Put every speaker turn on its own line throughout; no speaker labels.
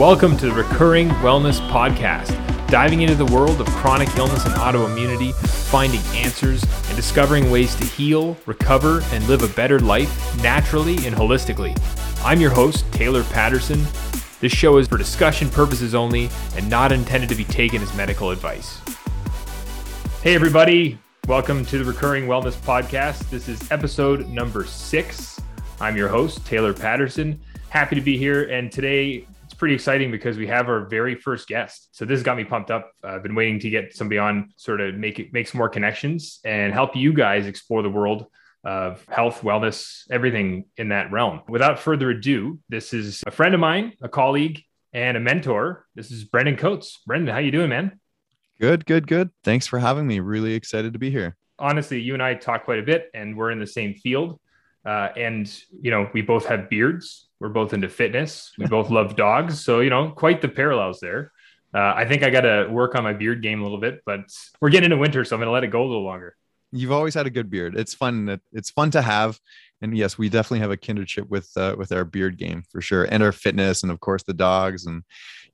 Welcome to the Recurring Wellness Podcast, diving into the world of chronic illness and autoimmunity, finding answers, and discovering ways to heal, recover, and live a better life naturally and holistically. I'm your host, Taylor Patterson. This show is for discussion purposes only and not intended to be taken as medical advice. Hey, everybody. Welcome to the Recurring Wellness Podcast. This is episode number six. I'm your host, Taylor Patterson. Happy to be here. And today pretty exciting because we have our very first guest. So this has got me pumped up. I've been waiting to get somebody on, sort of make it make some more connections and help you guys explore the world of health, wellness, everything in that realm. Without further ado, this is a friend of mine, a colleague, and a mentor. This is Brendan Coates. Brendan, how you doing, man?
Good, good, good. Thanks for having me. Really excited to be here.
Honestly, you and I talk quite a bit, and we're in the same field. Uh, and you know, we both have beards. We're both into fitness. We both love dogs. So, you know, quite the parallels there. Uh, I think I got to work on my beard game a little bit, but we're getting into winter, so I'm going to let it go a little longer.
You've always had a good beard. It's fun. It's fun to have, and yes, we definitely have a kindredship with uh, with our beard game for sure, and our fitness, and of course the dogs, and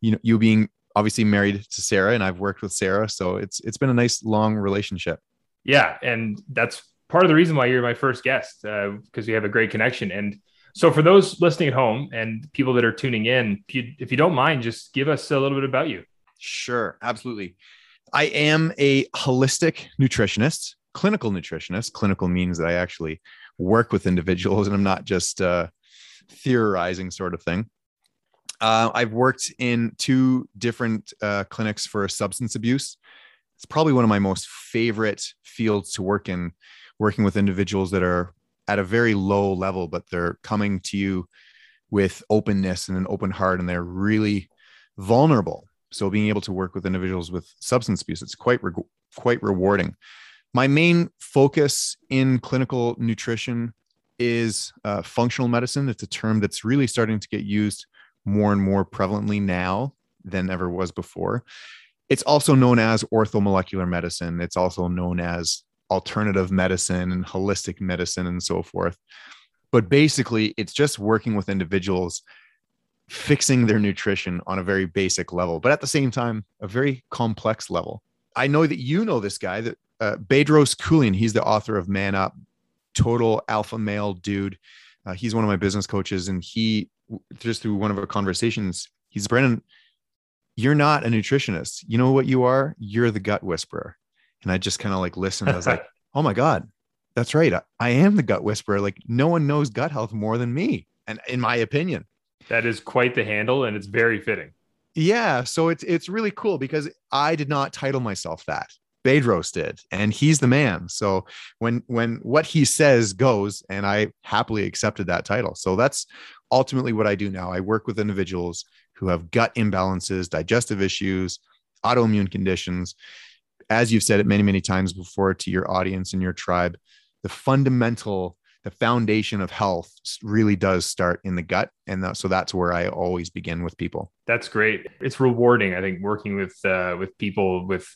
you know, you being obviously married to Sarah, and I've worked with Sarah, so it's it's been a nice long relationship.
Yeah, and that's part of the reason why you're my first guest because uh, we have a great connection and so, for those listening at home and people that are tuning in, if you, if you don't mind, just give us a little bit about you.
Sure, absolutely. I am a holistic nutritionist, clinical nutritionist. Clinical means that I actually work with individuals and I'm not just uh, theorizing, sort of thing. Uh, I've worked in two different uh, clinics for substance abuse. It's probably one of my most favorite fields to work in, working with individuals that are at a very low level, but they're coming to you with openness and an open heart, and they're really vulnerable. So being able to work with individuals with substance abuse, it's quite re- quite rewarding. My main focus in clinical nutrition is uh, functional medicine. It's a term that's really starting to get used more and more prevalently now than ever was before. It's also known as orthomolecular medicine. It's also known as alternative medicine and holistic medicine and so forth. But basically, it's just working with individuals, fixing their nutrition on a very basic level, but at the same time, a very complex level. I know that you know this guy, that uh, Bedros Keuilian, he's the author of Man Up, total alpha male dude. Uh, he's one of my business coaches, and he just through one of our conversations, he's Brendan. You're not a nutritionist. You know what you are? You're the gut whisperer. And I just kind of like listened. I was like, oh my God, that's right. I, I am the gut whisperer. Like no one knows gut health more than me. And in my opinion,
that is quite the handle and it's very fitting.
Yeah. So it's it's really cool because I did not title myself that. Bedros did, and he's the man. So when when what he says goes, and I happily accepted that title. So that's ultimately what I do now. I work with individuals who have gut imbalances, digestive issues, autoimmune conditions, as you've said it many, many times before to your audience and your tribe, the fundamental, the foundation of health really does start in the gut. And so that's where I always begin with people.
That's great. It's rewarding, I think, working with uh, with people with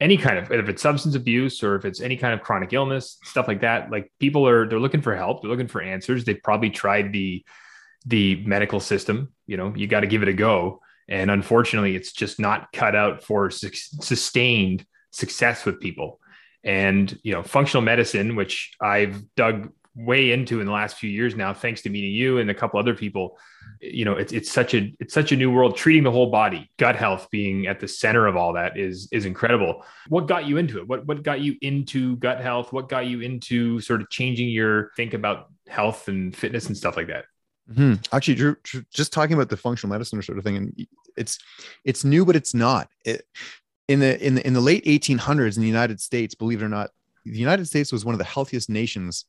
any kind of if it's substance abuse or if it's any kind of chronic illness stuff like that like people are they're looking for help they're looking for answers they've probably tried the the medical system you know you got to give it a go and unfortunately it's just not cut out for su- sustained success with people. And, you know, functional medicine, which I've dug way into in the last few years now, thanks to meeting you and a couple other people, you know, it's, it's such a, it's such a new world treating the whole body, gut health being at the center of all that is, is incredible. What got you into it? What, what got you into gut health? What got you into sort of changing your think about health and fitness and stuff like that?
Mm-hmm. Actually, Drew, just talking about the functional medicine sort of thing, and it's it's new, but it's not. It, in the in the in the late 1800s in the United States, believe it or not, the United States was one of the healthiest nations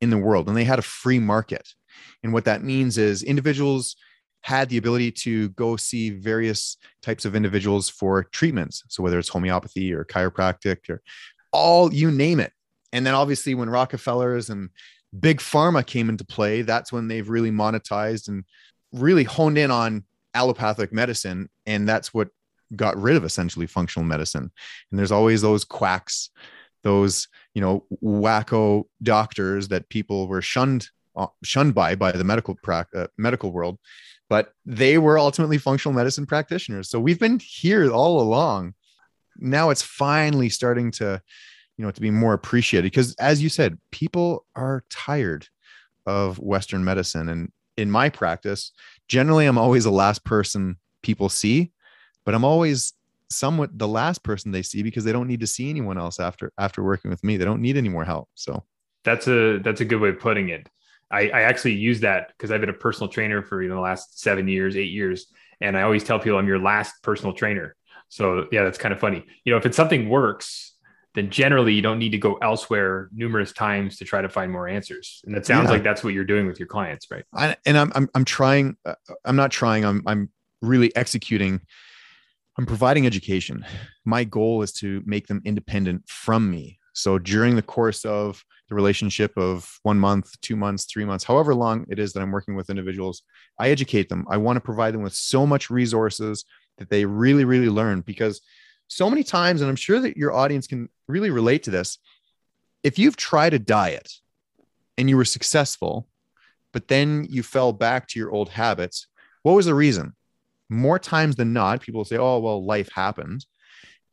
in the world, and they had a free market. And what that means is individuals had the ability to go see various types of individuals for treatments. So whether it's homeopathy or chiropractic or all you name it. And then obviously when Rockefellers and big pharma came into play, that's when they've really monetized and really honed in on allopathic medicine. And that's what got rid of essentially functional medicine. And there's always those quacks, those, you know, wacko doctors that people were shunned uh, shunned by by the medical pra- uh, medical world. but they were ultimately functional medicine practitioners. So we've been here all along. Now it's finally starting to, you know, to be more appreciated because as you said, people are tired of Western medicine. And in my practice, generally I'm always the last person people see, but I'm always somewhat the last person they see because they don't need to see anyone else after after working with me. They don't need any more help. So
that's a that's a good way of putting it. I, I actually use that because I've been a personal trainer for you know the last seven years, eight years, and I always tell people I'm your last personal trainer. So yeah, that's kind of funny. You know, if it's something works, then generally you don't need to go elsewhere numerous times to try to find more answers. And that sounds yeah. like that's what you're doing with your clients, right?
I, and I'm, I'm I'm trying. Uh, I'm not trying. I'm I'm really executing. I'm providing education. My goal is to make them independent from me. So during the course of the relationship of one month, two months, three months, however long it is that I'm working with individuals, I educate them. I want to provide them with so much resources that they really, really learn because so many times, and I'm sure that your audience can really relate to this. If you've tried a diet and you were successful, but then you fell back to your old habits, what was the reason? More times than not, people say, oh, well, life happened.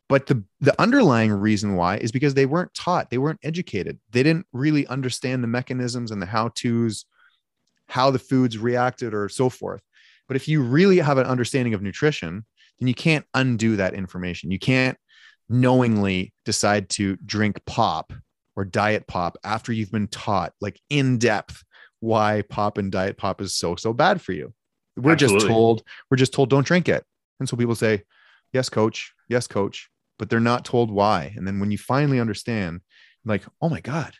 But the, the underlying reason why is because they weren't taught, they weren't educated. They didn't really understand the mechanisms and the how to's, how the foods reacted, or so forth. But if you really have an understanding of nutrition, then you can't undo that information. You can't knowingly decide to drink pop or diet pop after you've been taught, like in depth, why pop and diet pop is so, so bad for you. We're Absolutely. just told, we're just told, don't drink it. And so people say, yes, coach. Yes, coach but they're not told why. And then when you finally understand, like, oh my God,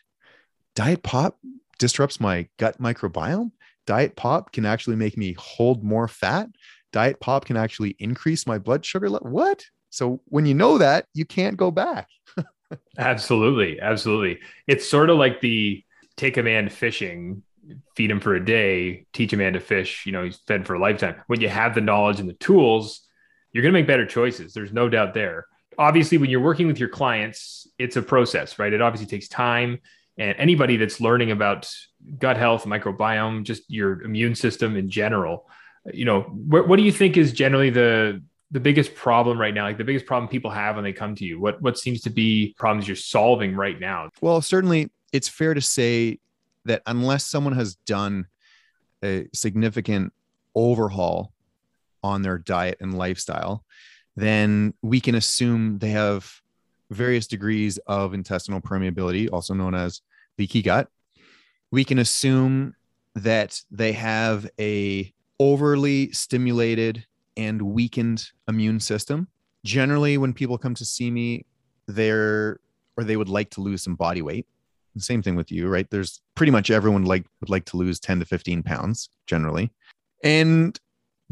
diet pop disrupts my gut microbiome. Diet pop can actually make me hold more fat. Diet pop can actually increase my blood sugar level. What? So when you know that, you can't go back.
absolutely. Absolutely. It's sort of like the take a man fishing, feed him for a day, teach a man to fish, you know, he's fed for a lifetime. When you have the knowledge and the tools, you're going to make better choices. There's no doubt there. Obviously when you're working with your clients it's a process right? It obviously takes time. And anybody that's learning about gut health microbiome just your immune system in general you know what, what do you think is generally the the biggest problem right now? Like the biggest problem people have when they come to you? What what seems to be problems you're solving right now?
Well certainly it's fair to say that unless someone has done a significant overhaul on their diet and lifestyle then we can assume they have various degrees of intestinal permeability, also known as leaky gut. We can assume that they have a overly stimulated and weakened immune system. Generally, when people come to see me, they're or they would like to lose some body weight. Same thing with you, right? There's pretty much everyone like would like to lose 10 to 15 pounds generally. And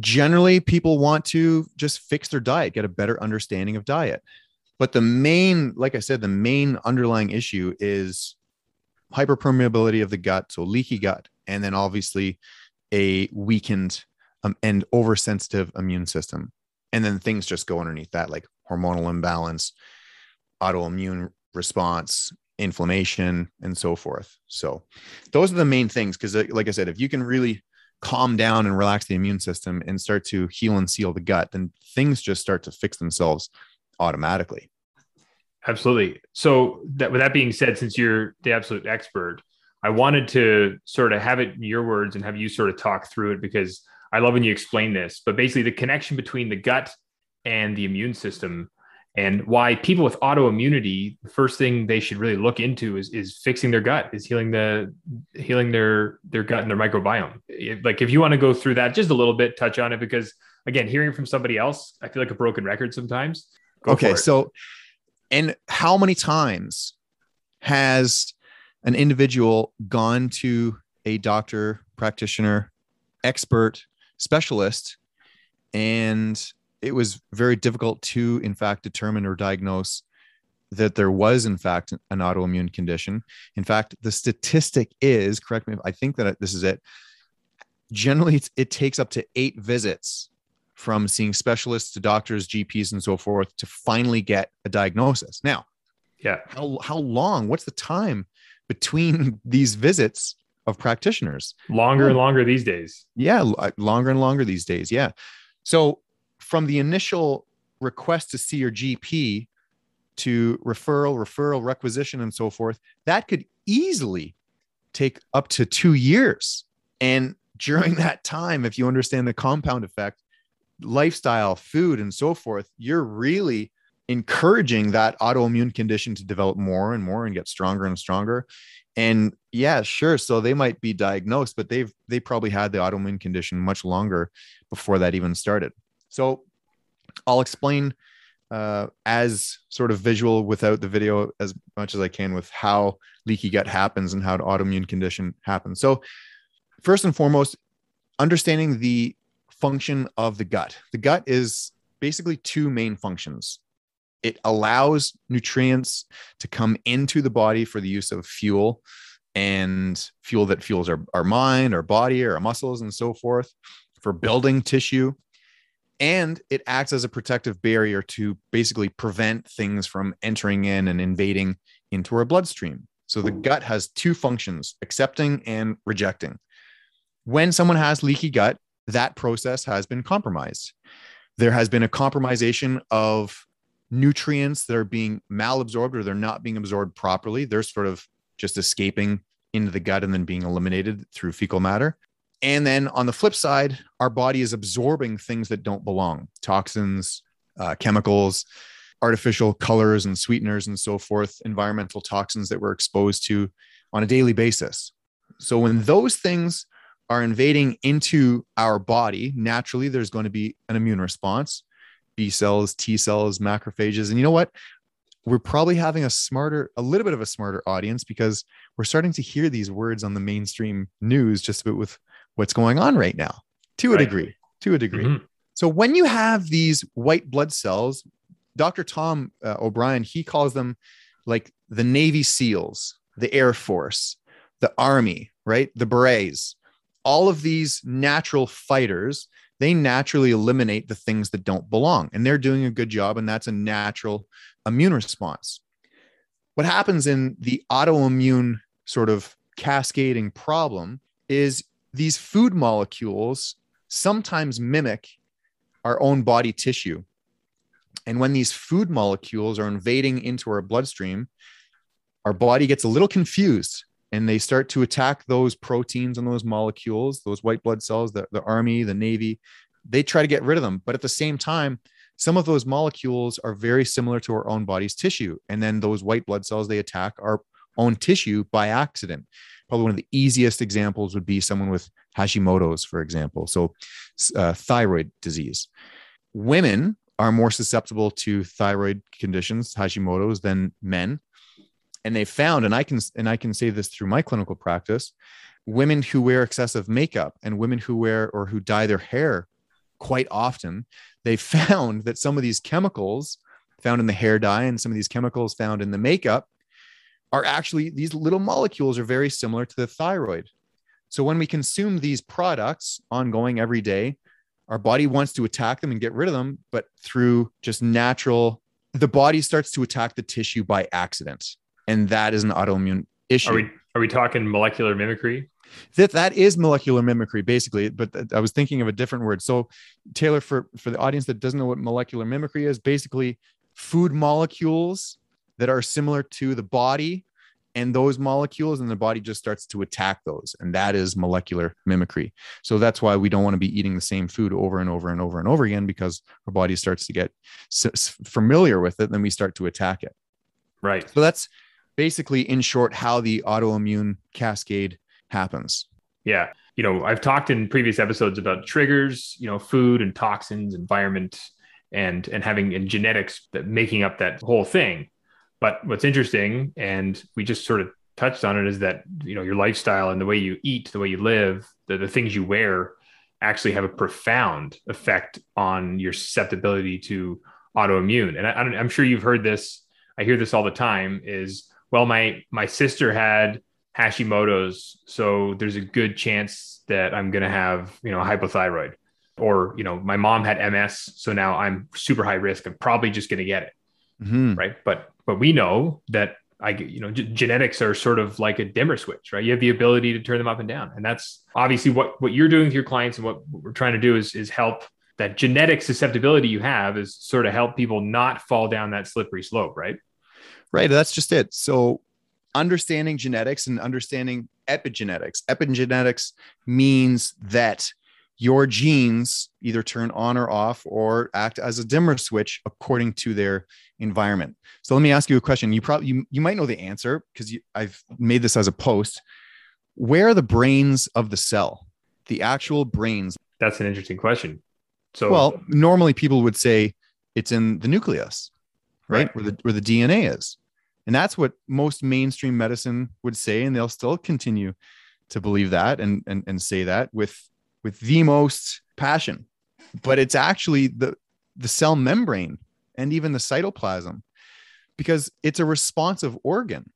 generally people want to just fix their diet, get a better understanding of diet. But the main, like I said, the main underlying issue is hyperpermeability of the gut, so leaky gut, and then obviously a weakened um, and oversensitive immune system. And then things just go underneath that, like hormonal imbalance, autoimmune response, inflammation, and so forth. So, those are the main things. Because, uh, like I said, if you can really calm down and relax the immune system and start to heal and seal the gut, then things just start to fix themselves automatically.
Absolutely. So that with that being said, since you're the absolute expert, I wanted to sort of have it in your words and have you sort of talk through it because I love when you explain this. But basically, the connection between the gut and the immune system and why people with autoimmunity the first thing they should really look into is is fixing their gut is healing the healing their their gut and their microbiome. Like if you want to go through that just a little bit touch on it because again hearing from somebody else i feel like a broken record sometimes.
Go okay so and how many times has an individual gone to a doctor practitioner expert specialist and it was very difficult to, in fact, determine or diagnose that there was, in fact, an autoimmune condition. In fact, the statistic is correct me if I think that this is it. Generally, it takes up to eight visits from seeing specialists to doctors, GPs, and so forth to finally get a diagnosis. Now,
yeah,
how, how long? What's the time between these visits of practitioners.
Longer and longer these days.
Yeah, uh, longer and longer these days. Yeah. So from the initial request to see your GP to referral, referral, requisition, and so forth, that could easily take up to two years. And during that time, if you understand the compound effect, lifestyle, food, and so forth, you're really encouraging that autoimmune condition to develop more and more and get stronger and stronger. And yeah, sure. So they might be diagnosed, but they've they probably had the autoimmune condition much longer before that even started. So I'll explain uh, as sort of visual without the video as much as I can with how leaky gut happens and how an autoimmune condition happens. So first and foremost, understanding the function of the gut. The gut is basically two main functions. It allows nutrients to come into the body for the use of fuel and fuel that fuels our, our mind, our body, our muscles, and so forth for building tissue. And it acts as a protective barrier to basically prevent things from entering in and invading into our bloodstream. So the gut has two functions accepting and rejecting. When someone has leaky gut, that process has been compromised. There has been a compromisation of nutrients that are being malabsorbed or they're not being absorbed properly. They're sort of just escaping into the gut and then being eliminated through fecal matter. And then on the flip side, our body is absorbing things that don't belong toxins, uh, chemicals, artificial colors and sweeteners, and so forth, environmental toxins that we're exposed to on a daily basis. So when those things are invading into our body, naturally there's going to be an immune response B cells, T cells, macrophages. And you know what? We're probably having a smarter, a little bit of a smarter audience because we're starting to hear these words on the mainstream news just about with what's going on right now to a right. degree. To a degree. Mm-hmm. So when you have these white blood cells, Dr. Tom uh, O'Bryan, he calls them like the Navy SEALs, the Air Force, the Army, right? The Berets, all of these natural fighters, they naturally eliminate the things that don't belong. And they're doing a good job. And that's a natural immune response. What happens in the autoimmune sort of cascading problem is these food molecules sometimes mimic our own body tissue. And when these food molecules are invading into our bloodstream, our body gets a little confused and they start to attack those proteins and those molecules, those white blood cells, the, the army, the navy. They try to get rid of them. But at the same time, some of those molecules are very similar to our own body's tissue. And then those white blood cells, they attack our own tissue by accident. Probably one of the easiest examples would be someone with Hashimoto's, for example. So, uh, thyroid disease. Women are more susceptible to thyroid conditions, Hashimoto's, than men and they found and i can and i can say this through my clinical practice women who wear excessive makeup and women who wear or who dye their hair quite often they found that some of these chemicals found in the hair dye and some of these chemicals found in the makeup are actually these little molecules are very similar to the thyroid so when we consume these products ongoing every day our body wants to attack them and get rid of them but through just natural the body starts to attack the tissue by accident and that is an autoimmune issue.
Are we are we talking molecular mimicry?
That that is molecular mimicry, basically. But I was thinking of a different word. So, Taylor, for for the audience that doesn't know what molecular mimicry is, basically food molecules that are similar to the body and those molecules and the body just starts to attack those and that is molecular mimicry so that's why we don't want to be eating the same food over and over and over and over again because our body starts to get familiar with it then we start to attack it
right
so that's basically, in short, how the autoimmune cascade happens.
Yeah. You know, I've talked in previous episodes about triggers, you know, food and toxins, environment, and and having and genetics that making up that whole thing. But what's interesting, and we just sort of touched on it, is that you know your lifestyle and the way you eat, the way you live, the, the things you wear, actually have a profound effect on your susceptibility to autoimmune. And I, I'm sure you've heard this. I hear this all the time. Is well, my my sister had Hashimoto's, so there's a good chance that I'm going to have, you know, hypothyroid. Or, you know, my mom had MS, so now I'm super high risk. I'm probably just going to get it. Mm-hmm. Right. But but we know that I, you know, g- genetics are sort of like a dimmer switch, right? You have the ability to turn them up and down, and that's obviously what what you're doing with your clients, and what we're trying to do is is help that genetic susceptibility you have is sort of help people not fall down that slippery slope, right?
Right. That's just it. So understanding genetics and understanding epigenetics. Epigenetics means that your genes either turn on or off or act as a dimmer switch according to their environment. So let me ask you a question. You probably you, you might know the answer because I've made this as a post. Where are the brains of the cell? The actual brains.
That's an interesting question. So
well, normally people would say it's in the nucleus, right?
Right.
Where the where the DNA is. And that's what most mainstream medicine would say, and they'll still continue to believe that and and, and say that with with the most passion. But it's actually the the cell membrane and even the cytoplasm because it's a responsive organ.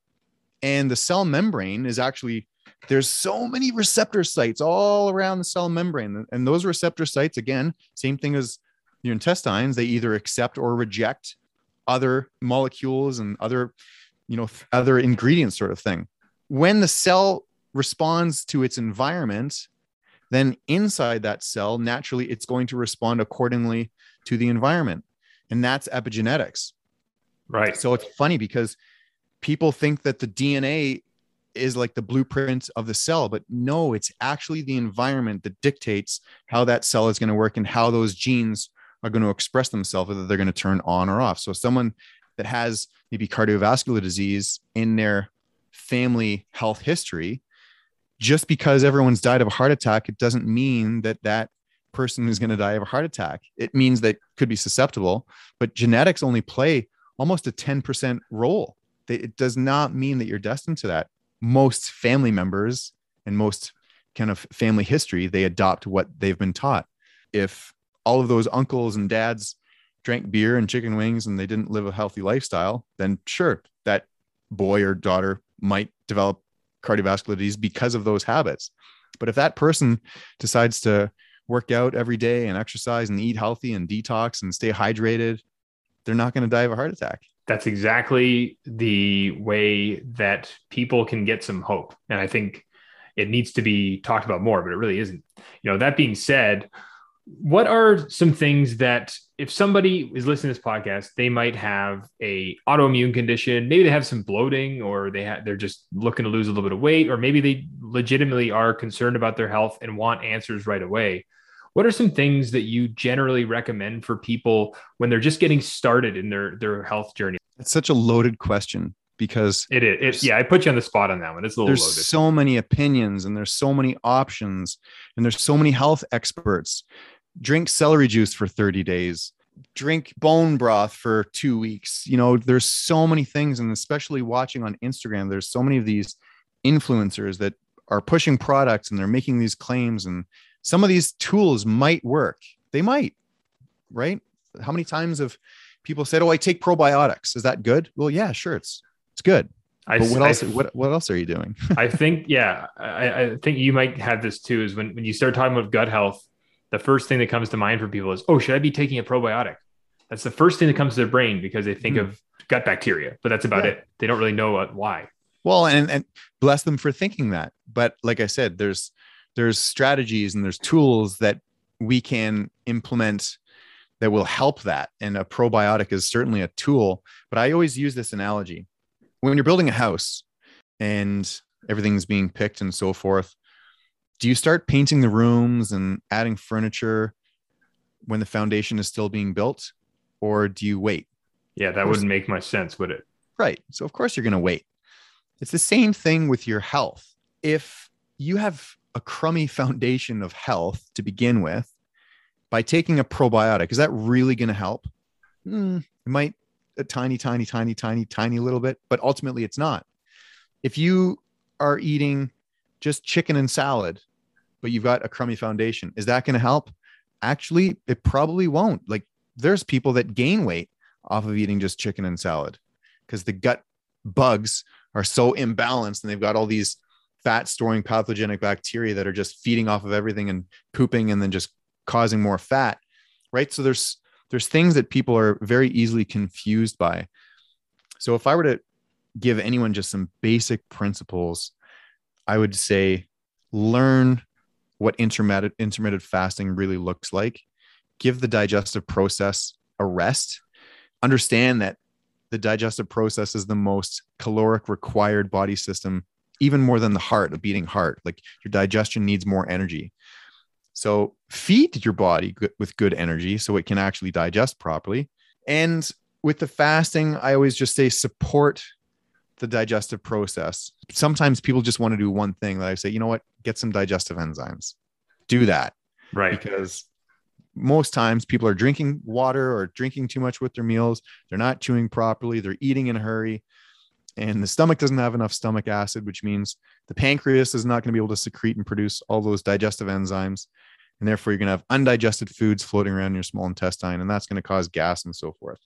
And the cell membrane is actually there's so many receptor sites all around the cell membrane and those receptor sites again same thing as your intestines they either accept or reject other molecules and other you know other ingredients sort of thing when the cell responds to its environment then inside that cell naturally it's going to respond accordingly to the environment. And that's epigenetics.
Right.
so it's funny because people think that the dna is like the blueprint of the cell but no it's actually the environment that dictates how that cell is going to work and how those genes are going to express themselves whether they're going to turn on or off. So someone that has maybe cardiovascular disease in their family health history just because everyone's died of a heart attack it doesn't mean that that person is going to die of a heart attack. It means they could be susceptible but genetics only play almost a 10% role. It does not mean that you're destined to that. Most family members and most kind of family history they adopt what they've been taught. If all of those uncles and dads drank beer and chicken wings and they didn't live a healthy lifestyle then sure that boy or daughter might develop cardiovascular disease because of those habits but if that person decides to work out every day and exercise and eat healthy and detox and stay hydrated they're not going to die of a heart attack
that's exactly the way that people can get some hope. And I think it needs to be talked about more, but it really isn't. You know, that being said, what are some things that if somebody is listening to this podcast, they might have a autoimmune condition, maybe they have some bloating or they have they're just looking to lose a little bit of weight, or maybe they legitimately are concerned about their health and want answers right away. What are some things that you generally recommend for people when they're just getting started in their their health journey?
it's such a loaded question because
It is. It, yeah, I put you on the spot on that one. It's a little
there's
loaded.
so many opinions and there's so many options and there's so many health experts drink celery juice for 30 days drink bone broth for two weeks. You know there's so many things and especially watching on instagram there's so many of these influencers that are pushing products and they're making these claims and some of these tools might work. They might right? How many times have people said oh i take probiotics. Is that good? Well yeah sure it's it's good.
I,
but what
I-
else what, what else are you doing?
I think, yeah, I, I think you might have this too. Is when when you start talking about gut health, the first thing that comes to mind for people is, oh, should I be taking a probiotic? That's the first thing that comes to their brain because they think
Mhm.
of gut bacteria, but that's about
Yeah.
it. They don't really know what, why.
Well, and and bless them for thinking that. But like I said, there's there's strategies and there's tools that we can implement that will help that. And a probiotic is certainly a tool. But I always use this analogy. When you're building a house and everything's being picked and so forth, do you start painting the rooms and adding furniture when the foundation is still being built? Or do you wait?
Yeah, that wouldn't make much sense, would it?
Right. So, of course, you're going to wait. It's the same thing with your health. If you have a crummy foundation of health to begin with, by taking a probiotic, is that really going to help? Hmm, it might a tiny, tiny, tiny, tiny, tiny little bit, but ultimately it's not. If you are eating just chicken and salad, but you've got a crummy foundation, is that going to help? Actually, it probably won't. Like, there's people that gain weight off of eating just chicken and salad because the gut bugs are so imbalanced and they've got all these fat storing pathogenic bacteria that are just feeding off of everything and pooping and then just causing more fat right so there's there's things that people are very easily confused by so if i were to give anyone just some basic principles, I would say learn what intermittent intermittent fasting really looks like. Give the digestive process a rest. Understand that the digestive process is the most caloric required body system, even more than the heart, a beating heart. Like your digestion needs more energy. So feed your body with good energy so it can actually digest properly. And with the fasting, I always just say support the digestive process. Sometimes people just want to do one thing that I say, you know what, get some digestive enzymes. Do that.
Right.
Because most times people are drinking water or drinking too much with their meals. They're not chewing properly. They're eating in a hurry. And the stomach doesn't have enough stomach acid, which means the pancreas is not going to be able to secrete and produce all those digestive enzymes. And therefore, you're going to have undigested foods floating around in your small intestine, and that's going to cause gas and so forth.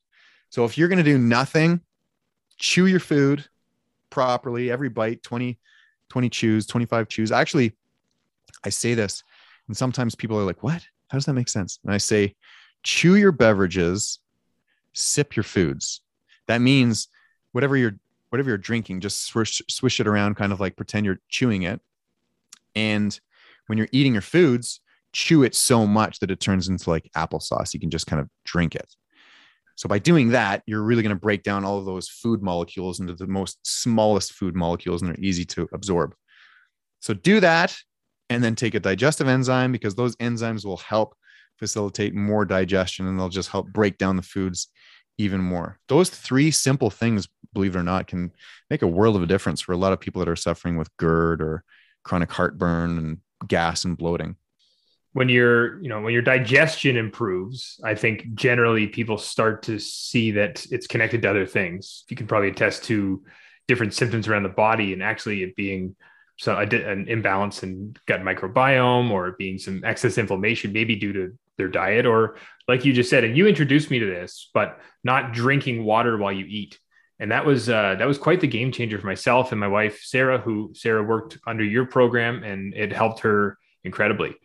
So, if you're going to do nothing, chew your food properly, every bite, 20, 20 chews, 25 chews. Actually, I say this, and sometimes people are like, What? How does that make sense? And I say, chew your beverages, sip your foods. That means whatever you're whatever you're drinking, just swish swish it around, kind of like pretend you're chewing it. And when you're eating your foods, chew it so much that it turns into like applesauce. You can just kind of drink it. So by doing that, you're really going to break down all of those food molecules into the most smallest food molecules and they're easy to absorb. So do that and then take a digestive enzyme because those enzymes will help facilitate more digestion and they'll just help break down the foods even more. Those three simple things, believe it or not, can make a world of a difference for a lot of people that are suffering with GERD or chronic heartburn and gas and bloating.
When your, you know, when your digestion improves, I think generally people start to see that it's connected to other things. You can probably attest to different symptoms around the body and actually it being so an imbalance in gut microbiome or being some excess inflammation, maybe due to their diet, or like you just said, and you introduced me to this, but not drinking water while you eat. And that was uh, that was quite the game changer for myself and my wife Sarah, who Sarah worked under your program, and it helped her incredibly.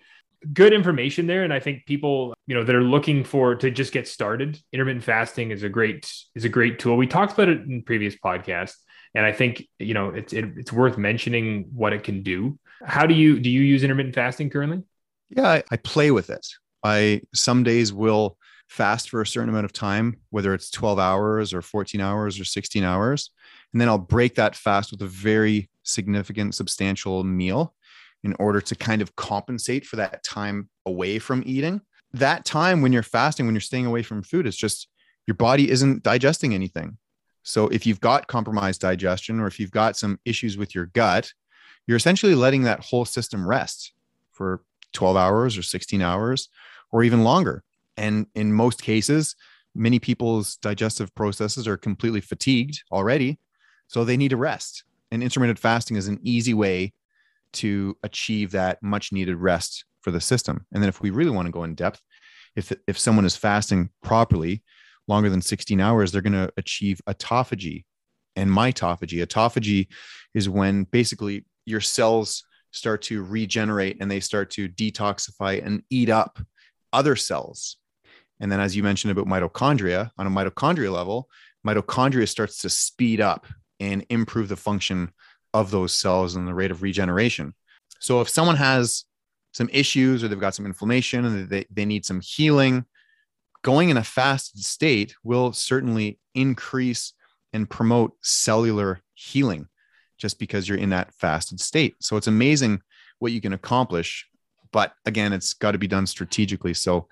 Good information there, and I think people, you know, that are looking for to just get started, intermittent fasting is a great is a great tool. We talked about it in previous podcasts and I think you know it's it, it's worth mentioning what it can do. How do you do you use intermittent fasting currently?
Yeah, I, I play with it. I some days will fast for a certain amount of time, whether it's 12 hours or 14 hours or 16 hours. And then I'll break that fast with a very significant, substantial meal in order to kind of compensate for that time away from eating. That time when you're fasting, when you're staying away from food, it's just your body isn't digesting anything. So if you've got compromised digestion or if you've got some issues with your gut, you're essentially letting that whole system rest for 12 hours or 16 hours or even longer. And in most cases, many people's digestive processes are completely fatigued already. So they need to rest. And intermittent fasting is an easy way to achieve that much needed rest for the system. And then if we really want to go in depth, if if someone is fasting properly, longer than 16 hours, they're going to achieve autophagy and mitophagy. Autophagy is when basically your cells start to regenerate and they start to detoxify and eat up other cells. And then, as you mentioned about mitochondria, on a mitochondria level, mitochondria starts to speed up and improve the function of those cells and the rate of regeneration. So, if someone has some issues or they've got some inflammation and they, they need some healing, going in a fasted state will certainly increase and promote cellular healing just because you're in that fasted state. So it's amazing what you can accomplish. But again, it's got to be done strategically. So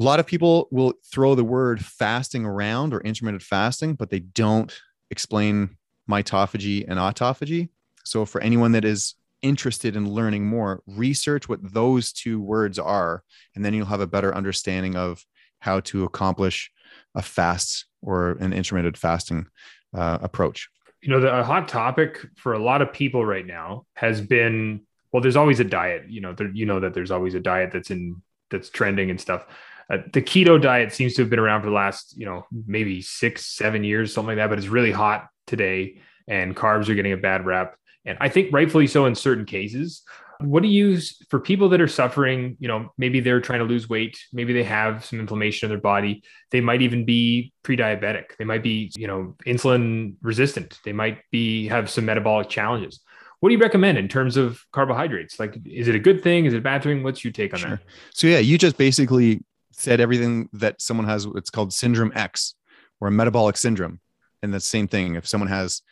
a lot of people will throw the word fasting around or intermittent fasting, but they don't explain mitophagy and autophagy. So for anyone that is interested in learning more, research what those two words are, and then you'll have a better understanding of how to accomplish a fast or an intermittent fasting uh, approach.
You know, the hot topic for a lot of people right now has been well, there's always a diet. You know, there, you know that there's always a diet that's in that's trending and stuff. Uh, the keto diet seems to have been around for the last, you know, maybe six, seven years, something like that. But it's really hot today, and carbs are getting a bad rep, and I think rightfully so in certain cases. What do you use for people that are suffering? You know, maybe they're trying to lose weight, maybe they have some inflammation in their body. They might even be pre-diabetic. They might be, you know, insulin resistant. They might be have some metabolic challenges. What do you recommend in terms of carbohydrates? Like, is it a good thing? Is it a bad thing? What's your take on sure. that?
So yeah, you just basically said everything that someone has. It's called syndrome X or a metabolic syndrome, and the same thing. If someone has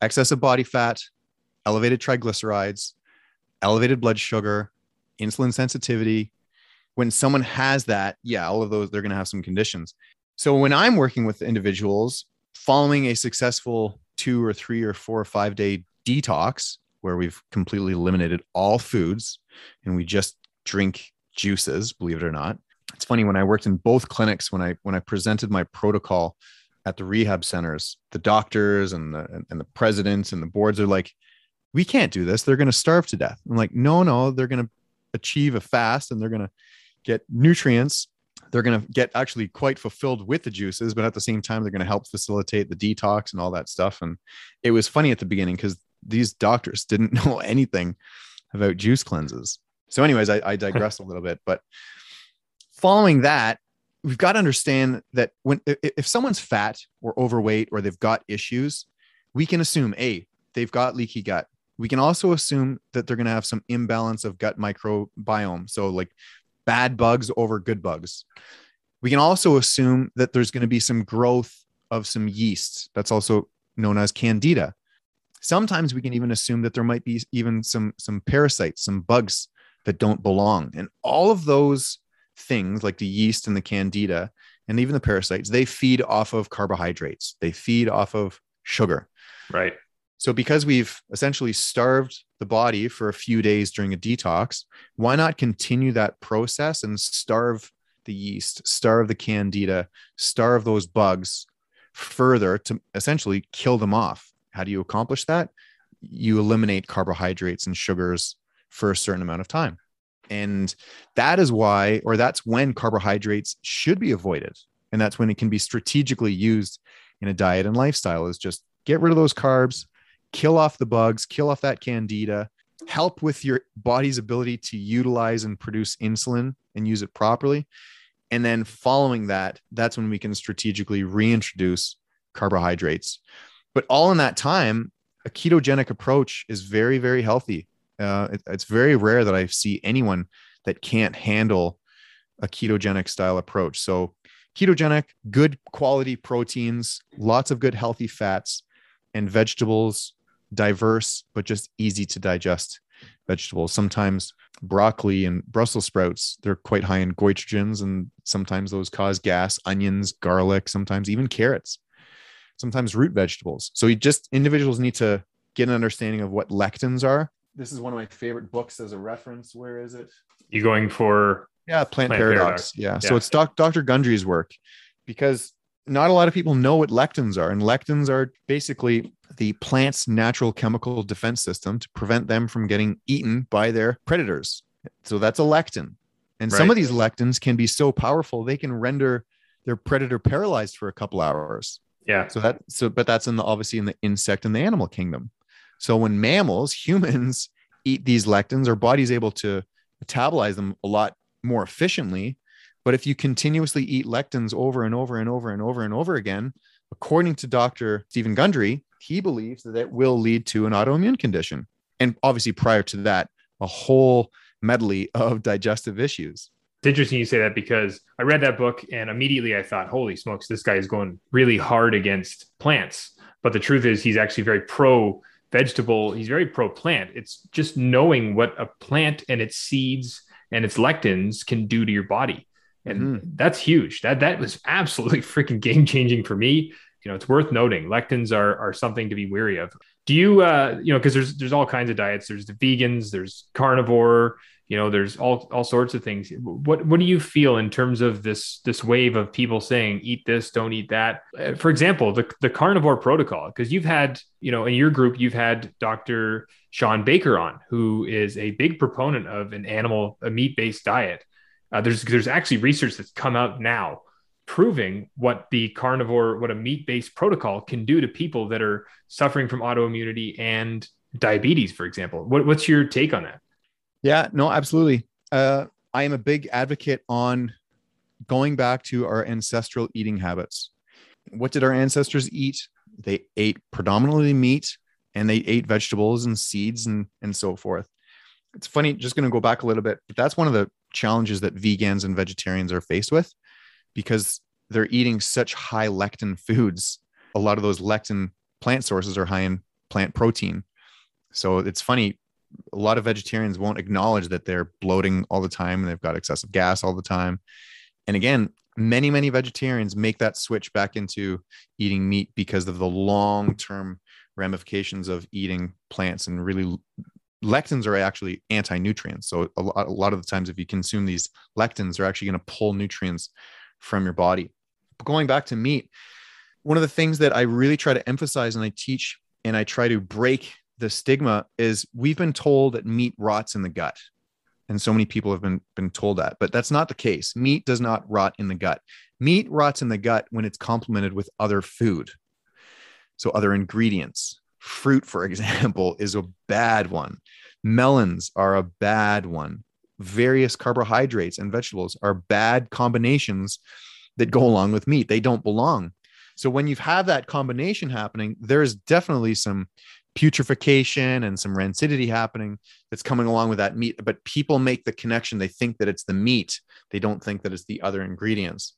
excess of body fat, elevated triglycerides, elevated blood sugar, insulin sensitivity. When someone has that, yeah, all of those, they're going to have some conditions. So when I'm working with individuals following a successful two or three or four or five day detox, where we've completely eliminated all foods and we just drink juices, believe it or not. It's funny when I worked in both clinics, when I when I presented my protocol at the rehab centers, the doctors and the and the presidents and the boards are like, we can't do this. They're going to starve to death. I'm like, no, no, they're going to achieve a fast and they're going to get nutrients. They're going to get actually quite fulfilled with the juices, but at the same time, they're going to help facilitate the detox and all that stuff. And it was funny at the beginning because these doctors didn't know anything about juice cleanses. So, anyways, I, I digress a little bit, but following that, we've got to understand that when if someone's fat or overweight or they've got issues, we can assume a they've got leaky gut. We can also assume that they're going to have some imbalance of gut microbiome. So, like bad bugs over good bugs. We can also assume that there's going to be some growth of some yeast. That's also known as candida. Sometimes we can even assume that there might be even some some parasites, some bugs that don't belong. And all of those things like the yeast and the candida and even the parasites, they feed off of carbohydrates. They feed off of sugar.
Right.
So, because we've essentially starved the body for a few days during a detox, why not continue that process and starve the yeast, starve the candida, starve those bugs further to essentially kill them off? How do you accomplish that? You eliminate carbohydrates and sugars for a certain amount of time. And that is why, or that's when carbohydrates should be avoided. And that's when it can be strategically used in a diet and lifestyle is just get rid of those carbs, kill off the bugs, kill off that candida, help with your body's ability to utilize and produce insulin and use it properly. And then following that, that's when we can strategically reintroduce carbohydrates. But all in that time, a ketogenic approach is very, very healthy. Uh, it, it's very rare that I see anyone that can't handle a ketogenic style approach. So, ketogenic, good quality proteins, lots of good healthy fats, and vegetables diverse but just easy to digest vegetables. Sometimes broccoli and Brussels sprouts, they're quite high in goitrogens, and sometimes those cause gas. Onions, garlic, sometimes even carrots, sometimes root vegetables. So you just individuals need to get an understanding of what lectins are. This is one of my favorite books as a reference. Where is it?
You going for
yeah, Plant, Plant Paradox. Paradox. Yeah. yeah. So it's doc, Dr. Gundry's work because not a lot of people know what lectins are. And lectins are basically the plant's natural chemical defense system to prevent them from getting eaten by their predators. So that's a lectin. And right. some of these lectins can be so powerful they can render their predator paralyzed for a couple hours.
Yeah.
So that so but that's in the obviously in the insect and the animal kingdom. So when mammals, humans eat these lectins, our body's able to metabolize them a lot more efficiently but if you continuously eat lectins over and over and over and over and over again, according to Dr. Stephen Gundry, he believes that it will lead to an autoimmune condition. And obviously, prior to that, a whole medley of digestive issues.
It's interesting you say that because I read that book and immediately I thought, holy smokes, this guy is going really hard against plants. But the truth is, he's actually very pro vegetable. He's very pro plant. It's just knowing what a plant and its seeds and its lectins can do to your body and mm-hmm. that's huge. That that was absolutely freaking game changing for me. You know, it's worth noting. Lectins are are something to be wary of. Do you uh you know because there's there's all kinds of diets. There's the vegans. There's carnivore. You know, there's all all sorts of things. What what do you feel in terms of this this wave of people saying eat this, don't eat that? Uh, for example, the the carnivore protocol because you've had you know in your group you've had Dr. Shawn Baker on, who is a big proponent of an animal a meat based diet uh, there's there's actually research that's come out now proving what the carnivore, what a meat based protocol can do to people that are suffering from autoimmunity and diabetes, for example. What, what's your take on that?
Yeah, no, absolutely. Uh, I am a big advocate on going back to our ancestral eating habits. What did our ancestors eat? They ate predominantly meat and they ate vegetables and seeds and, and so forth. It's funny, just going to go back a little bit, but that's one of the challenges that vegans and vegetarians are faced with because they're eating such high lectin foods. A lot of those lectin plant sources are high in plant protein. So it's funny, a lot of vegetarians won't acknowledge that they're bloating all the time and they've got excessive gas all the time. And again, many, many vegetarians make that switch back into eating meat because of the long term ramifications of eating plants and really lectins are actually anti-nutrients so a lot, a lot of the times if you consume these lectins they're actually going to pull nutrients from your body but going back to meat one of the things that i really try to emphasize and i teach and i try to break the stigma is we've been told that meat rots in the gut. And so many people have been been told that but that's not the case. Meat does not rot in the gut. Meat rots in the gut when it's complemented with other food. So other ingredients. Fruit for example is a bad one. Melons are a bad one. Various carbohydrates and vegetables are bad combinations that go along with meat. They don't belong. So when you have that combination happening there's definitely some putrefaction and some rancidity happening that's coming along with that meat. But people make the connection. They think that it's the meat, they don't think that it's the other ingredients.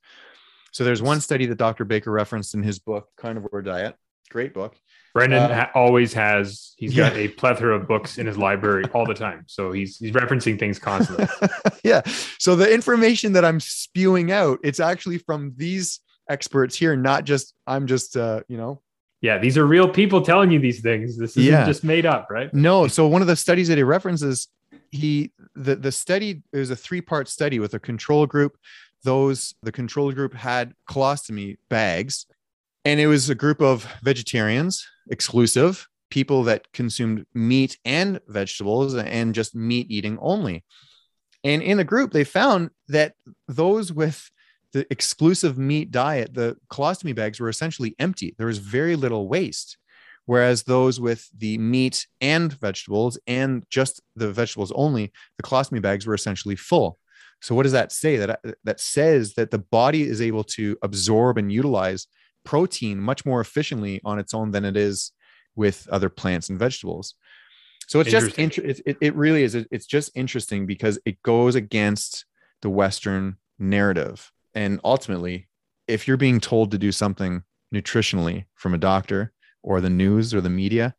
So there's one study that Dr. Baker referenced in his book, Carnivore Diet. Great book.
Brendan uh, always has. He's got a plethora of books in his library all the time, so he's he's referencing things constantly.
yeah. So the information that I'm spewing out, it's actually from these experts here, not just I'm just uh, you know
yeah, these are real people telling you these things. This isn't yeah. just made up, right?
No. So one of the studies that he references, he the the study is a three part study with a control group. Those the control group had colostomy bags, and it was a group of vegetarians, exclusive people that consumed meat and vegetables and just meat eating only. And in the group, they found that those with the exclusive meat diet, the colostomy bags were essentially empty. There was very little waste. Whereas those with the meat and vegetables and just the vegetables only, the colostomy bags were essentially full. So what does that say? That that says that the body is able to absorb and utilize protein much more efficiently on its own than it is with other plants and vegetables. So it's just it, it really is it's just interesting because it goes against the western narrative and ultimately, if you're being told to do something nutritionally from a doctor or the news or the media,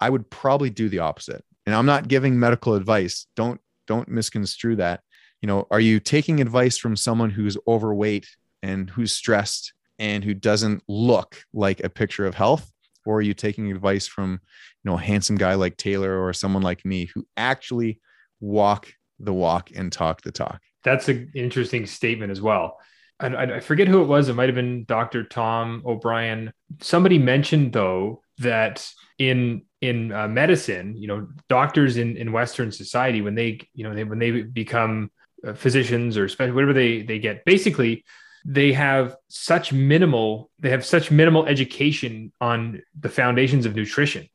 I would probably do the opposite. And I'm not giving medical advice. Don't don't misconstrue that. You know, are you taking advice from someone who's overweight and who's stressed and who doesn't look like a picture of health? Or are you taking advice from, you know, a handsome guy like Taylor or someone like me who actually walk the walk and talk the talk?
That's an interesting statement as well. I, I forget who it was. It might have been Dr. Tom O'Bryan. Somebody mentioned though that in in uh, medicine, you know, doctors in in Western society when they you know they, when they become uh, physicians or special whatever they they get, basically they have such minimal they have such minimal education on the foundations of nutrition.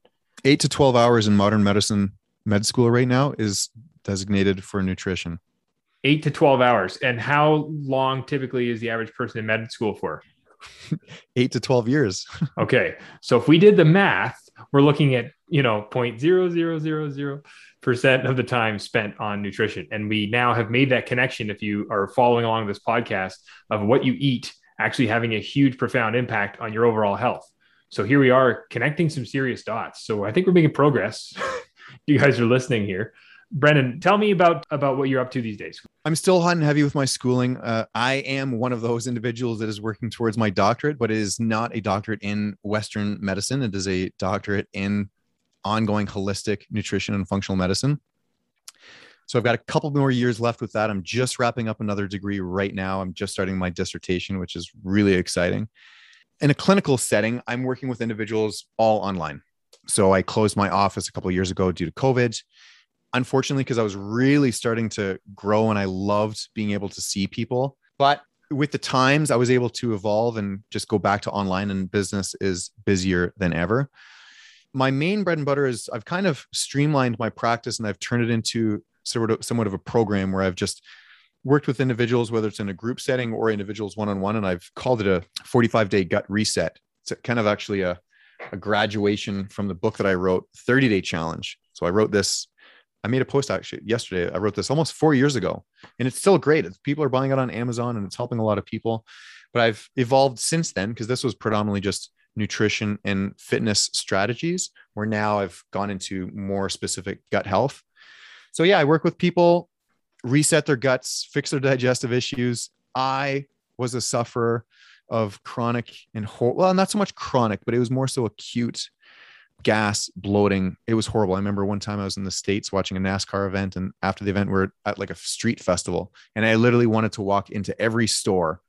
Eight to twelve hours in modern medicine med school right now is designated for nutrition
eight to 12 hours. And how long typically is the average person in med school for?
eight to 12 years.
okay. So if we did the math, we're looking at, you know, 0.0000% of the time spent on nutrition. And we now have made that connection, if you are following along this podcast, of what you eat actually having a huge, profound impact on your overall health. So here we are connecting some serious dots. So I think we're making progress. you guys are listening here. Brendan, tell me about about what you're up to these days.
I'm still hot and heavy with my schooling. Uh, I am one of those individuals that is working towards my doctorate, but it is not a doctorate in Western medicine. It is a doctorate in ongoing holistic nutrition and functional medicine. So I've got a couple more years left with that. I'm just wrapping up another degree right now. I'm just starting my dissertation, which is really exciting. In a clinical setting, I'm working with individuals all online. So I closed my office a couple years ago due to COVID unfortunately, because I was really starting to grow and I loved being able to see people. But with the times, I was able to evolve and just go back to online, and business is busier than ever. My main bread and butter is I've kind of streamlined my practice and I've turned it into sort of somewhat of a program where I've just worked with individuals, whether it's in a group setting or individuals one on one, and I've called it a 45 day gut reset. It's kind of actually a, a graduation from the book that I wrote, 30 day challenge. So I wrote this. I made a post actually yesterday. I wrote this almost four years ago, and it's still great. It's, people are buying it on Amazon, and it's helping a lot of people. But I've evolved since then because this was predominantly just nutrition and fitness strategies, where now I've gone into more specific gut health. So yeah, I work with people reset their guts, fix their digestive issues. I was a sufferer of chronic and hor- well, not so much chronic, but it was more so acute gas bloating. It was horrible. I remember one time I was in the States watching a NASCAR event, and after the event, we are at like a street festival, and I literally wanted to walk into every store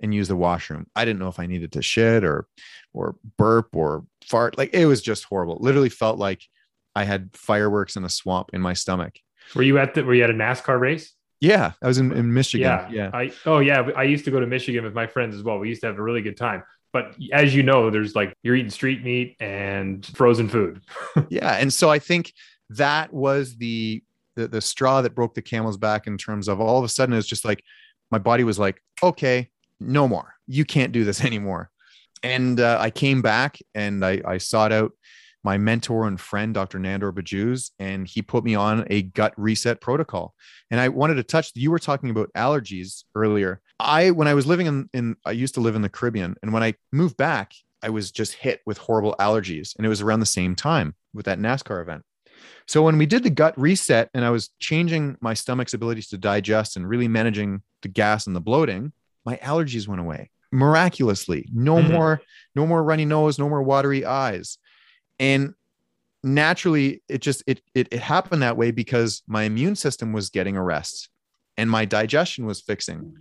and use the washroom. I didn't know if I needed to shit or or burp or fart. Like it was just horrible. literally felt like I had fireworks in a swamp in my stomach.
Were you at the were you at a NASCAR race?
Yeah, I was in, in Michigan.
Yeah.
yeah.
I oh yeah, I used to go to Michigan with my friends as well. We used to have a really good time. But as you know, there's like you're eating street meat and frozen food.
yeah. And so I think that was the, the the straw that broke the camel's back in terms of all of a sudden it's just like my body was like, okay, no more. You can't do this anymore. And uh, I came back and I, I sought out my mentor and friend, Dr. Nandor Bajuz, and he put me on a gut reset protocol. And I wanted to touch, you were talking about allergies earlier. I, when I was living in, in, I used to live in the Caribbean. And when I moved back, I was just hit with horrible allergies. And it was around the same time with that NASCAR event. So when we did the gut reset and I was changing my stomach's abilities to digest and really managing the gas and the bloating, my allergies went away miraculously. No mm-hmm. more, no more runny nose, no more watery eyes and naturally it just it, it it happened that way because my immune system was getting a rest and my digestion was fixing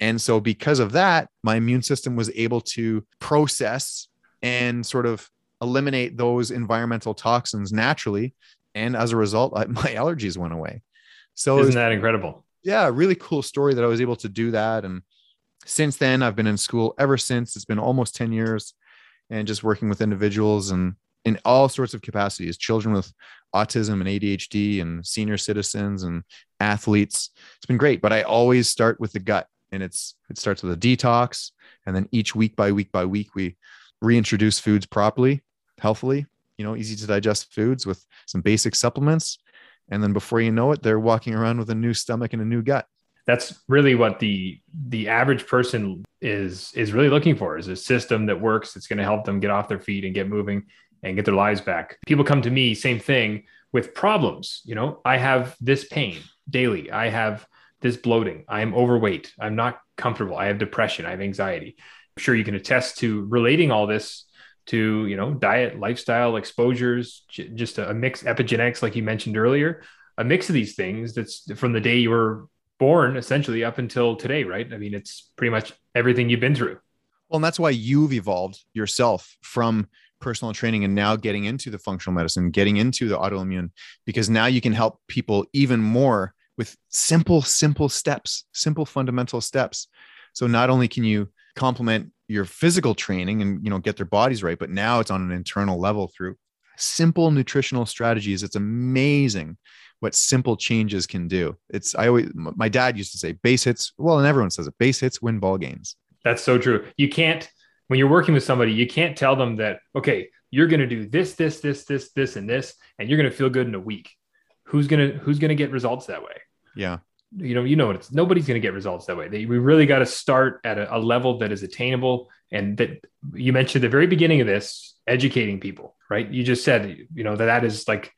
and so because of that my immune system was able to process and sort of eliminate those environmental toxins naturally. And as a result I, my allergies went away. So
isn't
was,
that incredible?
Yeah really cool story that i was able to do that. And since then i've been in school ever since. It's been almost 10 years and just working with individuals and in all sorts of capacities children with autism and adhd and senior citizens and athletes. It's been great but i always start with the gut and it's it starts with a detox and then each week by week by week we reintroduce foods properly healthily you know easy to digest foods with some basic supplements and then before you know it they're walking around with a new stomach and a new gut
that's really what the the average person is is really looking for is a system that works that's going to help them get off their feet and get moving and get their lives back. People come to me, same thing with problems. You know, I have this pain daily. I have this bloating. I'm overweight. I'm not comfortable. I have depression. I have anxiety. I'm sure you can attest to relating all this to, you know, diet, lifestyle, exposures, j- just a, a mix, epigenetics, like you mentioned earlier, a mix of these things that's from the day you were born essentially up until today, right? I mean, it's pretty much everything you've been through.
Well, and that's why you've evolved yourself from personal training and now getting into the functional medicine, getting into the autoimmune, because now you can help people even more with simple, simple steps, simple fundamental steps. So not only can you complement your physical training and you know get their bodies right, but now it's on an internal level through simple nutritional strategies. It's amazing what simple changes can do. It's I always my dad used to say base hits. Well, and everyone says it. Base hits win ball games.
That's so true. You can't when you're working with somebody, you can't tell them that, okay, you're going to do this, this, this, this, this, and this, and you're going to feel good in a week. Who's to, who's to get results that way?
Yeah.
You know, you know, it's nobody's going to get results that way. They, we really got to start at a, a level that is attainable. And that you mentioned the very beginning of this, educating people, right? You just said, you know, that that is like,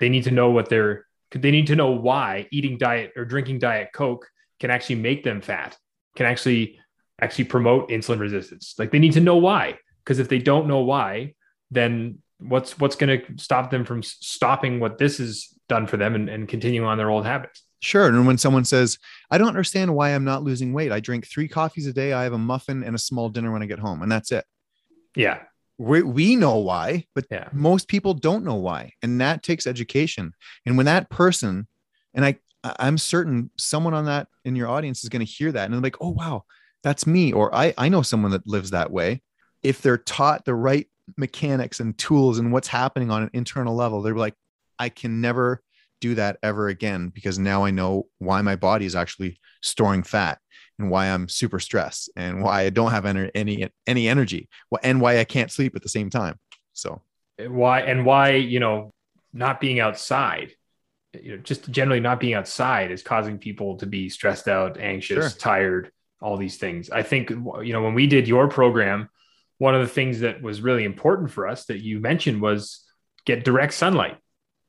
they need to know what they're, they need to know why eating diet or drinking diet Coke can actually make them fat, can actually actually promote insulin resistance. Like they need to know why, because if they don't know why, then what's what's going to stop them from stopping what this has done for them and, and continuing on their old habits?
Sure. And when someone says, I don't understand why I'm not losing weight, I drink three coffees a day, I have a muffin and a small dinner when I get home, and that's it.
Yeah.
We, we know why, but yeah. most people don't know why. And that takes education. And when that person, and I, I'm certain someone on that in your audience is going to hear that and they're like, oh, wow, that's me or i i know someone that lives that way if they're taught the right mechanics and tools and what's happening on an internal level they're like i can never do that ever again because now I know why my body is actually storing fat and why I'm super stressed and why I don't have any any any energy and why I can't sleep at the same time. So
why and why you know not being outside you know just generally not being outside is causing people to be stressed out anxious sure. tired all these things i think you know when we did your program one of the things that was really important for us that you mentioned was get direct sunlight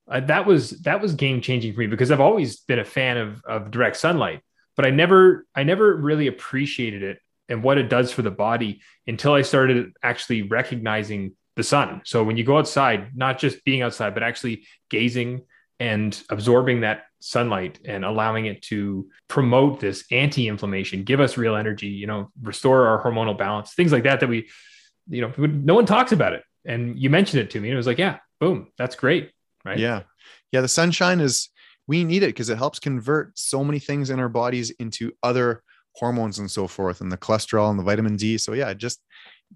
uh, that was that was game changing for me because i've always been a fan of, of direct sunlight but i never i never really appreciated it and what it does for the body until i started actually recognizing the sun. So when you go outside, not just being outside, but actually gazing and absorbing that sunlight and allowing it to promote this anti-inflammation, give us real energy, you know, restore our hormonal balance, things like that, that we, you know, no one talks about it. And you mentioned it to me and it was like, yeah, boom, that's great. Right.
Yeah. Yeah. The sunshine is, we need it because it helps convert so many things in our bodies into other hormones and so forth and the cholesterol and the vitamin D. So yeah, just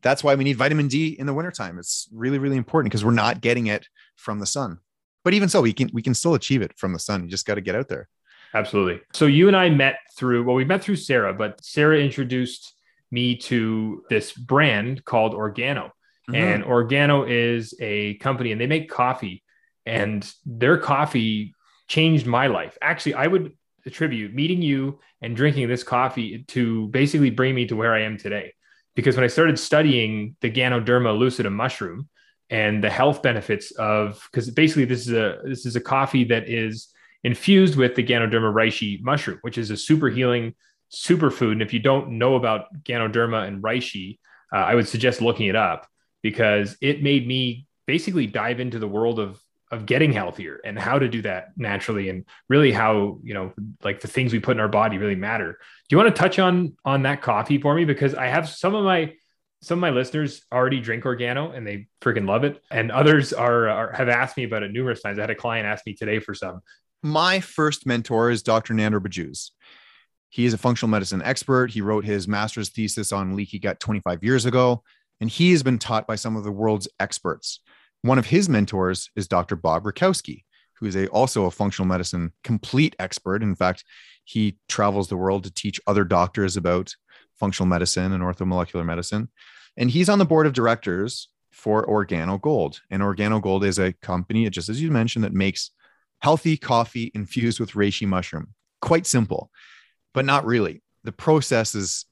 that's why we need vitamin D in the wintertime. It's really, really important because we're not getting it from the sun. But even so, we can we can still achieve it from the sun. You just got to get out there.
Absolutely. So you and I met through well, we met through Sarah, but Sarah introduced me to this brand called Organo. Mm-hmm. And Organo is a company and they make coffee. And their coffee changed my life. Actually, I would attribute meeting you and drinking this coffee to basically bring me to where I am today because when I started studying the Ganoderma lucidum mushroom and the health benefits of, because basically this is a this is a coffee that is infused with the Ganoderma reishi mushroom, which is a super healing superfood. And if you don't know about Ganoderma and reishi, uh, I would suggest looking it up because it made me basically dive into the world of of getting healthier and how to do that naturally and really how you know like the things we put in our body really matter. Do you want to touch on on that coffee for me? Because i have some of my some of my listeners already drink organo and they freaking love it. And others are, are have asked me about it numerous times. I had a client ask me today for some.
My first mentor is dr nandor Bajuz. he is a functional medicine expert. He wrote his master's thesis on leaky gut 25 years ago. And he has been taught by some of the world's experts one of his mentors is Dr. Bob Rakowski, who is a, also a functional medicine complete expert. In fact, he travels the world to teach other doctors about functional medicine and orthomolecular medicine. And he's on the board of directors for Organo Gold. And Organo Gold is a company, just as you mentioned, that makes healthy coffee infused with reishi mushroom. Quite simple, but not really. The process is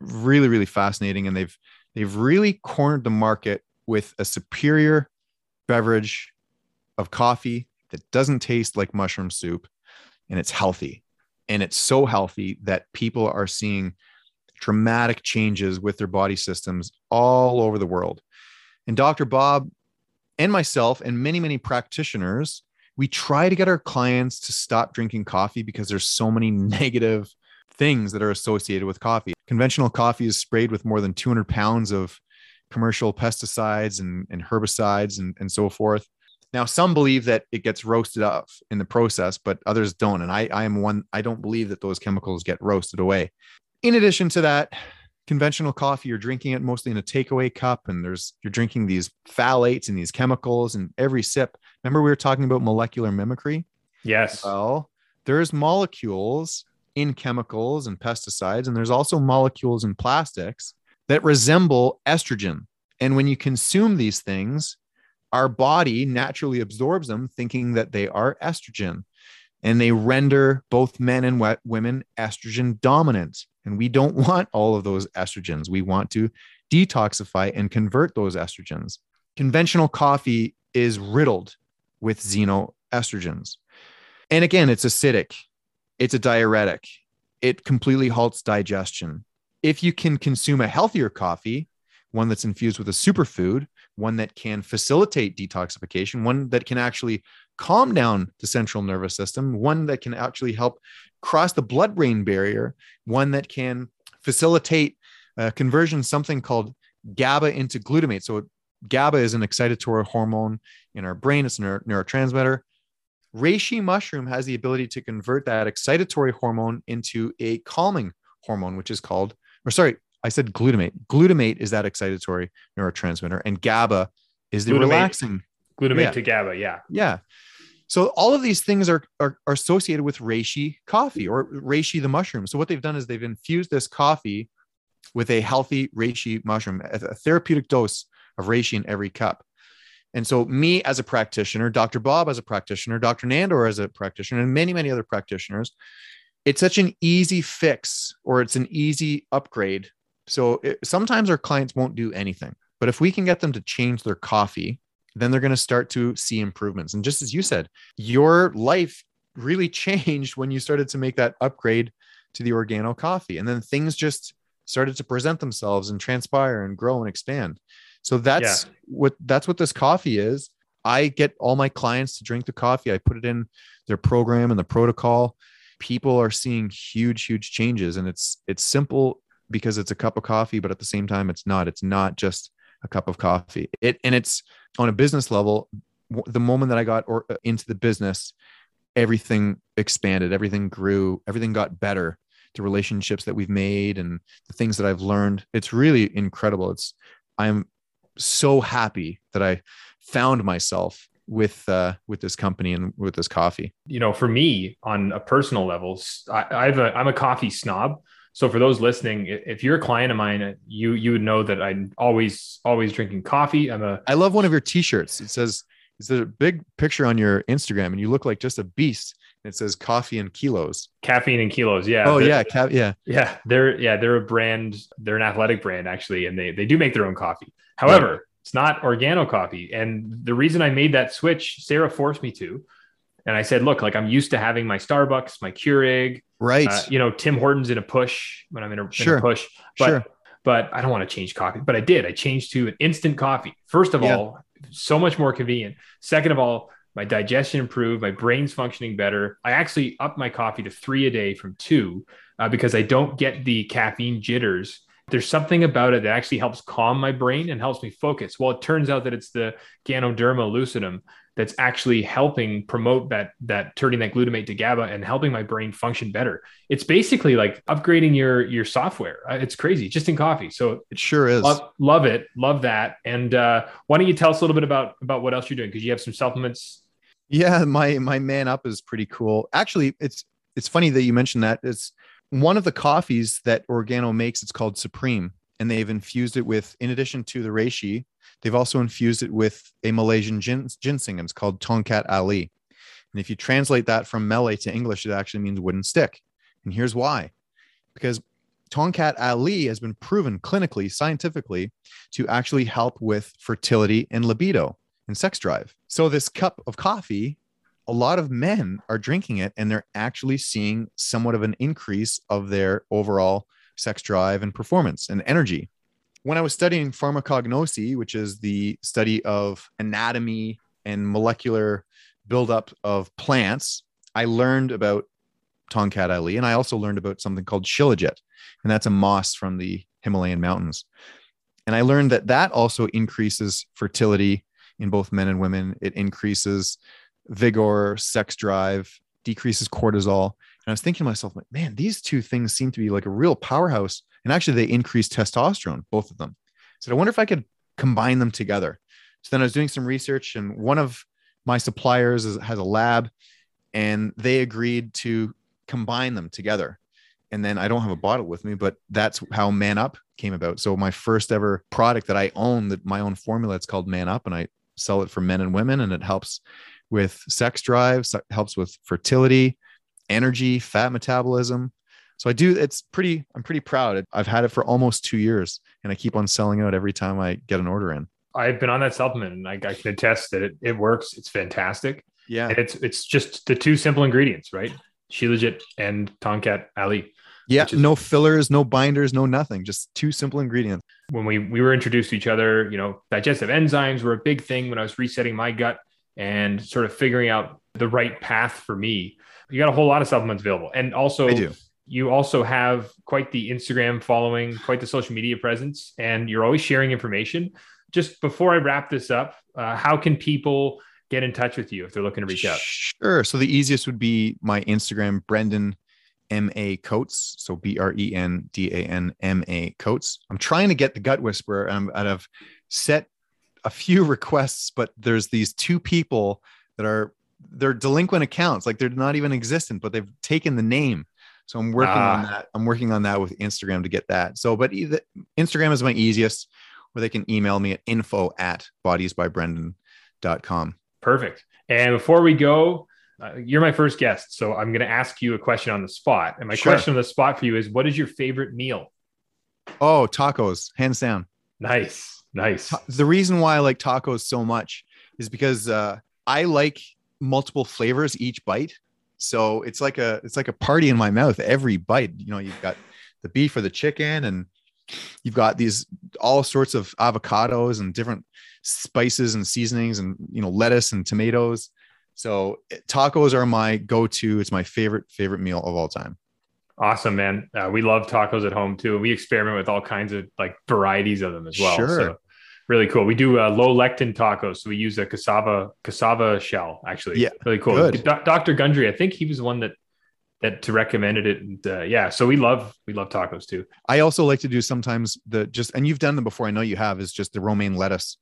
really, really fascinating. And they've they've really cornered the market with a superior beverage of coffee that doesn't taste like mushroom soup and it's healthy. And it's so healthy that people are seeing dramatic changes with their body systems all over the world. And Dr. Bob and myself and many, many practitioners, we try to get our clients to stop drinking coffee because there's so many negative things that are associated with coffee. Conventional coffee is sprayed with more than 200 pounds of commercial pesticides and, and herbicides and, and so forth. Now, some believe that it gets roasted up in the process, but others don't. And I, I am one, I don't believe that those chemicals get roasted away. In addition to that, conventional coffee, you're drinking it mostly in a takeaway cup, and there's you're drinking these phthalates and these chemicals and every sip. Remember, we were talking about molecular mimicry?
Yes.
Well, there's molecules in chemicals and pesticides, and there's also molecules in plastics that resemble estrogen. And when you consume these things, our body naturally absorbs them, thinking that they are estrogen. And they render both men and women estrogen dominant. And we don't want all of those estrogens. We want to detoxify and convert those estrogens. Conventional coffee is riddled with xenoestrogens. And again, it's acidic, it's a diuretic, it completely halts digestion if you can consume a healthier coffee, one that's infused with a superfood, one that can facilitate detoxification, one that can actually calm down the central nervous system, one that can actually help cross the blood brain barrier, one that can facilitate uh, conversion, something called GABA into glutamate. So, GABA is an excitatory hormone in our brain, it's a neuro- neurotransmitter. Reishi mushroom has the ability to convert that excitatory hormone into a calming hormone, which is called or sorry, I said glutamate. Glutamate is that excitatory neurotransmitter, and GABA is the
glutamate,
relaxing.
Glutamate yeah. to GABA, yeah.
Yeah. So all of these things are, are, are associated with reishi coffee or reishi the mushroom. So what they've done is they've infused this coffee with a healthy reishi mushroom, a therapeutic dose of reishi in every cup. And so, me as a practitioner, Dr. Bob as a practitioner, Dr. Nandor as a practitioner, and many, many other practitioners, it's such an easy fix or it's an easy upgrade. So, it, sometimes our clients won't do anything, but if we can get them to change their coffee, then they're going to start to see improvements. And just as you said, your life really changed when you started to make that upgrade to the organo coffee. And then things just started to present themselves and transpire and grow and expand. So that's yeah. what that's what this coffee is. I get all my clients to drink the coffee. I put it in their program and the protocol. People are seeing huge, huge changes, and it's it's simple because it's a cup of coffee, but at the same time, it's not. It's not just a cup of coffee. It and it's on a business level. The moment that I got or, uh, into the business, everything expanded, everything grew, everything got better. The relationships that we've made and the things that I've learned, it's really incredible. It's I'm so happy that I found myself with uh, with this company and with this coffee.
You know, for me on a personal level, I, I've a, I'm a coffee snob. So for those listening, if you're a client of mine, you you would know that I'm always always drinking coffee. I'm a
I love one of your t-shirts. It says it's a big picture on your Instagram, and you look like just a beast. It says coffee and kilos.
Caffeine and kilos. Yeah.
Oh yeah. Ca- yeah.
Yeah. They're yeah, they're a brand, they're an athletic brand actually, and they they do make their own coffee. However. It's not organo coffee. And the reason I made that switch, Sarah forced me to. And I said, look, like I'm used to having my Starbucks, my Keurig,
right?
Uh, you know, Tim Hortons in a push when I'm in a,
sure.
in a push. But, sure. but I don't want to change coffee. But I did. I changed to an instant coffee. First of yeah. all, so much more convenient. Second of all, my digestion improved, my brain's functioning better. I actually upped my coffee to three a day from two uh, because I don't get the caffeine jitters. There's something about it that actually helps calm my brain and helps me focus. Well, it turns out that it's the Ganoderma lucidum that's actually helping promote that that turning that glutamate to GABA and helping my brain function better. It's basically like upgrading your your software. Uh, it's crazy, just in coffee. So
it sure is.
Love, love it, love that. And uh, why don't you tell us a little bit about about what else you're doing? Because you have some supplements
yeah, my my man up is pretty cool. Actually, it's it's funny that you mentioned that. It's one of the coffees that Organo makes. It's called Supreme, and they've infused it with, in addition to the reishi, they've also infused it with a Malaysian gin, ginseng, and it's called Tongkat Ali. And if you translate that from Malay to English, it actually means wooden stick. And here's why: because Tongkat Ali has been proven clinically, scientifically, to actually help with fertility and libido and sex drive. So this cup of coffee, a lot of men are drinking it and they're actually seeing somewhat of an increase of their overall sex drive and performance and energy. When I was studying pharmacognosy, which is the study of anatomy and molecular buildup of plants, I learned about Tongkat Ali and I also learned about something called shilajit, and that's a moss from the Himalayan mountains. And I learned that that also increases fertility in both men and women. It increases vigor, sex drive, decreases cortisol. And I was thinking to myself, like, man, these two things seem to be like a real powerhouse. And actually, they increase testosterone, both of them. So I wonder if I could combine them together. So then I was doing some research, and one of my suppliers is, has a lab, and they agreed to combine them together. And then I don't have a bottle with me, but that's how Man Up came about. So my first ever product that I own, that my own formula, it's called Man Up, and I sell it for men and women, and it helps with sex drive, helps with fertility, energy, fat metabolism. So I do. It's pretty. I'm pretty proud. I've had it for almost two years, and I keep on selling out every time I get an order in.
I've been on that supplement, and I, I can attest that it, it works. It's fantastic.
Yeah,
and it's it's just the two simple ingredients, right? Shilajit and Tongkat Ali.
Yeah, is, no fillers, no binders, no nothing. Just two simple ingredients.
When we we were introduced to each other, you know, digestive enzymes were a big thing when I was resetting my gut and sort of figuring out the right path for me. You got a whole lot of supplements available, and also. You also have quite the Instagram following, quite the social media presence, and you're always sharing information. Just before I wrap this up, uh, how can people get in touch with you if they're looking to reach out?
Sure. So the easiest would be my Instagram, Brendan M A Coates. So B R E N D A N M A Coates. I'm trying to get the gut whisperer. and I've set a few requests, but there's these two people that are they're delinquent accounts. Like they're not even existent, but they've taken the name. So I'm working ah. on that. I'm working on that with Instagram to get that. So, but either, Instagram is my easiest, or they can email me at info at bodiesbybrendan.com.
Perfect. And before we go, uh, you're my first guest, so I'm going to ask you a question on the spot. And my sure. question on the spot for you is, what is your favorite meal?
Oh, tacos, hands down.
Nice, nice.
The reason why I like tacos so much is because uh, I like multiple flavors each bite. So it's like a it's like a party in my mouth every bite. You know, you've got the beef or the chicken, and you've got these all sorts of avocados and different spices and seasonings, and you know, lettuce and tomatoes. So tacos are my go-to. It's my favorite favorite meal of all time.
Awesome, man. Uh, we love tacos at home too. We experiment with all kinds of like varieties of them as well.
Sure. So
really cool. We do uh, low lectin tacos. So we use a cassava cassava shell actually.
Yeah.
Really cool. D- Dr. Gundry, I think he was the one that that to recommended it. And uh, yeah, so we love we love tacos too.
I also like to do sometimes the just and you've done them before. I know you have is just the romaine lettuce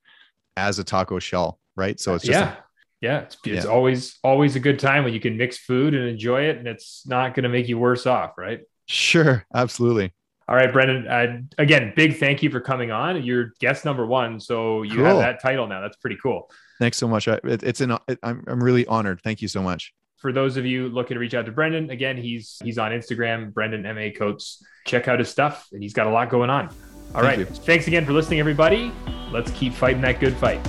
as a taco shell, right? So it's just
yeah. A, yeah, it's, it's yeah. always always a good time when you can mix food and enjoy it, and it's not going to make you worse off, right?
Sure, absolutely.
All right, Brendan. Uh, again, big thank you for coming on. You're guest number one, so you cool. have that title now. That's pretty cool.
Thanks so much. It, it's an it, I'm I'm really honored. Thank you so much.
For those of you looking to reach out to Brendan, again, he's he's on Instagram, Brendan Ma Coates. Check out his stuff, and he's got a lot going on. All Thank right, thanks again for listening, everybody. Let's keep fighting that good fight.